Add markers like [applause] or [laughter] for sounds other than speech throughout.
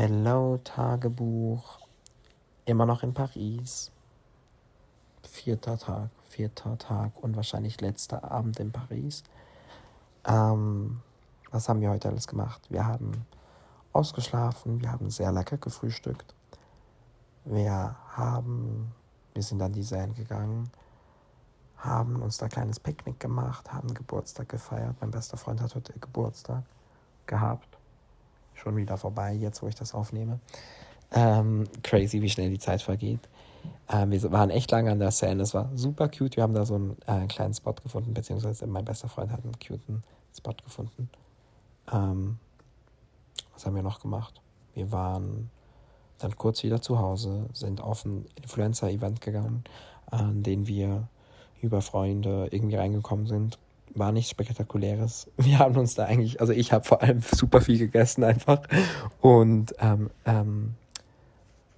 Hello Tagebuch. Immer noch in Paris. Vierter Tag, vierter Tag und wahrscheinlich letzter Abend in Paris. Ähm, was haben wir heute alles gemacht? Wir haben ausgeschlafen, wir haben sehr lecker gefrühstückt. Wir haben, wir sind an die Seine gegangen, haben uns da ein kleines Picknick gemacht, haben Geburtstag gefeiert. Mein bester Freund hat heute Geburtstag gehabt schon wieder vorbei, jetzt wo ich das aufnehme. Ähm, crazy, wie schnell die Zeit vergeht. Ähm, wir waren echt lange an der Seine, es war super cute. Wir haben da so einen äh, kleinen Spot gefunden, beziehungsweise mein bester Freund hat einen cuten Spot gefunden. Ähm, was haben wir noch gemacht? Wir waren dann kurz wieder zu Hause, sind auf ein Influencer-Event gegangen, an den wir über Freunde irgendwie reingekommen sind, war nichts Spektakuläres. [laughs] Wir haben uns da eigentlich, also ich habe vor allem super viel gegessen einfach. Und ähm, ähm,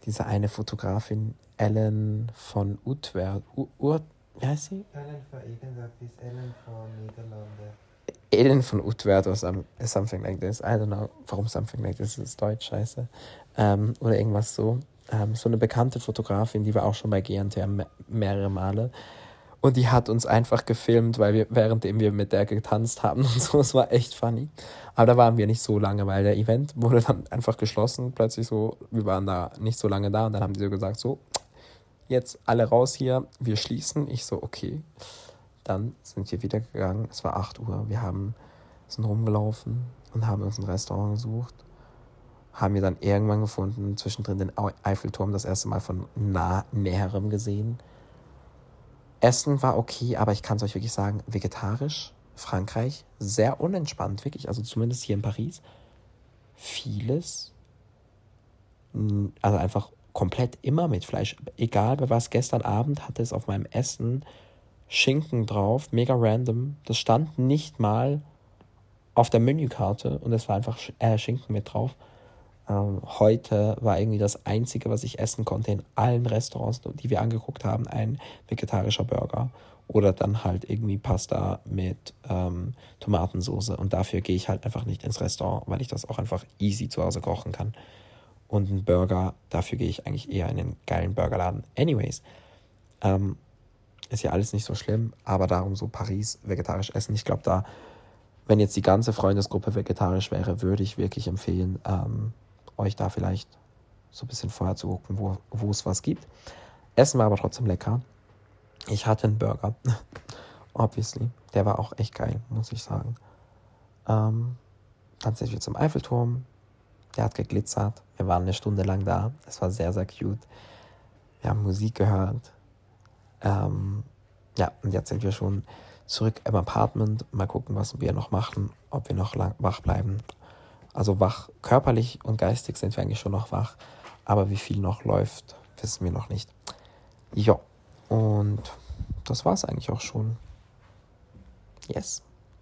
diese eine Fotografin, Ellen von Utwer, Ur, wie heißt sie? Ellen von irgendetwas, Ellen von Niederlande. Ellen von Utwert oder something like this. I don't know, warum something like this ist Deutsch, scheiße. Ähm, oder irgendwas so. Ähm, so eine bekannte Fotografin, die war auch schon bei GNTM mehrere Male. Und die hat uns einfach gefilmt, weil wir, währenddem wir mit der getanzt haben [laughs] und so, es war echt funny. Aber da waren wir nicht so lange, weil der Event wurde dann einfach geschlossen, plötzlich so, wir waren da nicht so lange da und dann haben die so gesagt, so, jetzt alle raus hier, wir schließen. Ich so, okay. Dann sind wir wieder gegangen, es war 8 Uhr, wir haben, sind rumgelaufen und haben uns ein Restaurant gesucht. Haben wir dann irgendwann gefunden, zwischendrin den Eiffelturm das erste Mal von nah, näherem gesehen Essen war okay, aber ich kann es euch wirklich sagen, vegetarisch, Frankreich, sehr unentspannt, wirklich. Also zumindest hier in Paris. Vieles, also einfach komplett immer mit Fleisch. Egal bei was, gestern Abend hatte es auf meinem Essen Schinken drauf, mega random. Das stand nicht mal auf der Menükarte und es war einfach äh, Schinken mit drauf. Ähm, heute war irgendwie das Einzige, was ich essen konnte in allen Restaurants, die wir angeguckt haben, ein vegetarischer Burger. Oder dann halt irgendwie Pasta mit ähm, Tomatensauce. Und dafür gehe ich halt einfach nicht ins Restaurant, weil ich das auch einfach easy zu Hause kochen kann. Und ein Burger, dafür gehe ich eigentlich eher in einen geilen Burgerladen. Anyways, ähm, ist ja alles nicht so schlimm, aber darum so Paris vegetarisch essen. Ich glaube, da, wenn jetzt die ganze Freundesgruppe vegetarisch wäre, würde ich wirklich empfehlen, ähm, euch da vielleicht so ein bisschen vorher zu gucken, wo, wo es was gibt. Essen war aber trotzdem lecker. Ich hatte einen Burger, [laughs] obviously. Der war auch echt geil, muss ich sagen. Ähm, dann sind wir zum Eiffelturm. Der hat geglitzert. Wir waren eine Stunde lang da. Es war sehr, sehr cute. Wir haben Musik gehört. Ähm, ja, und jetzt sind wir schon zurück im Apartment. Mal gucken, was wir noch machen. Ob wir noch lang wach bleiben also wach, körperlich und geistig sind wir eigentlich schon noch wach, aber wie viel noch läuft, wissen wir noch nicht. Ja, und das war es eigentlich auch schon. Yes.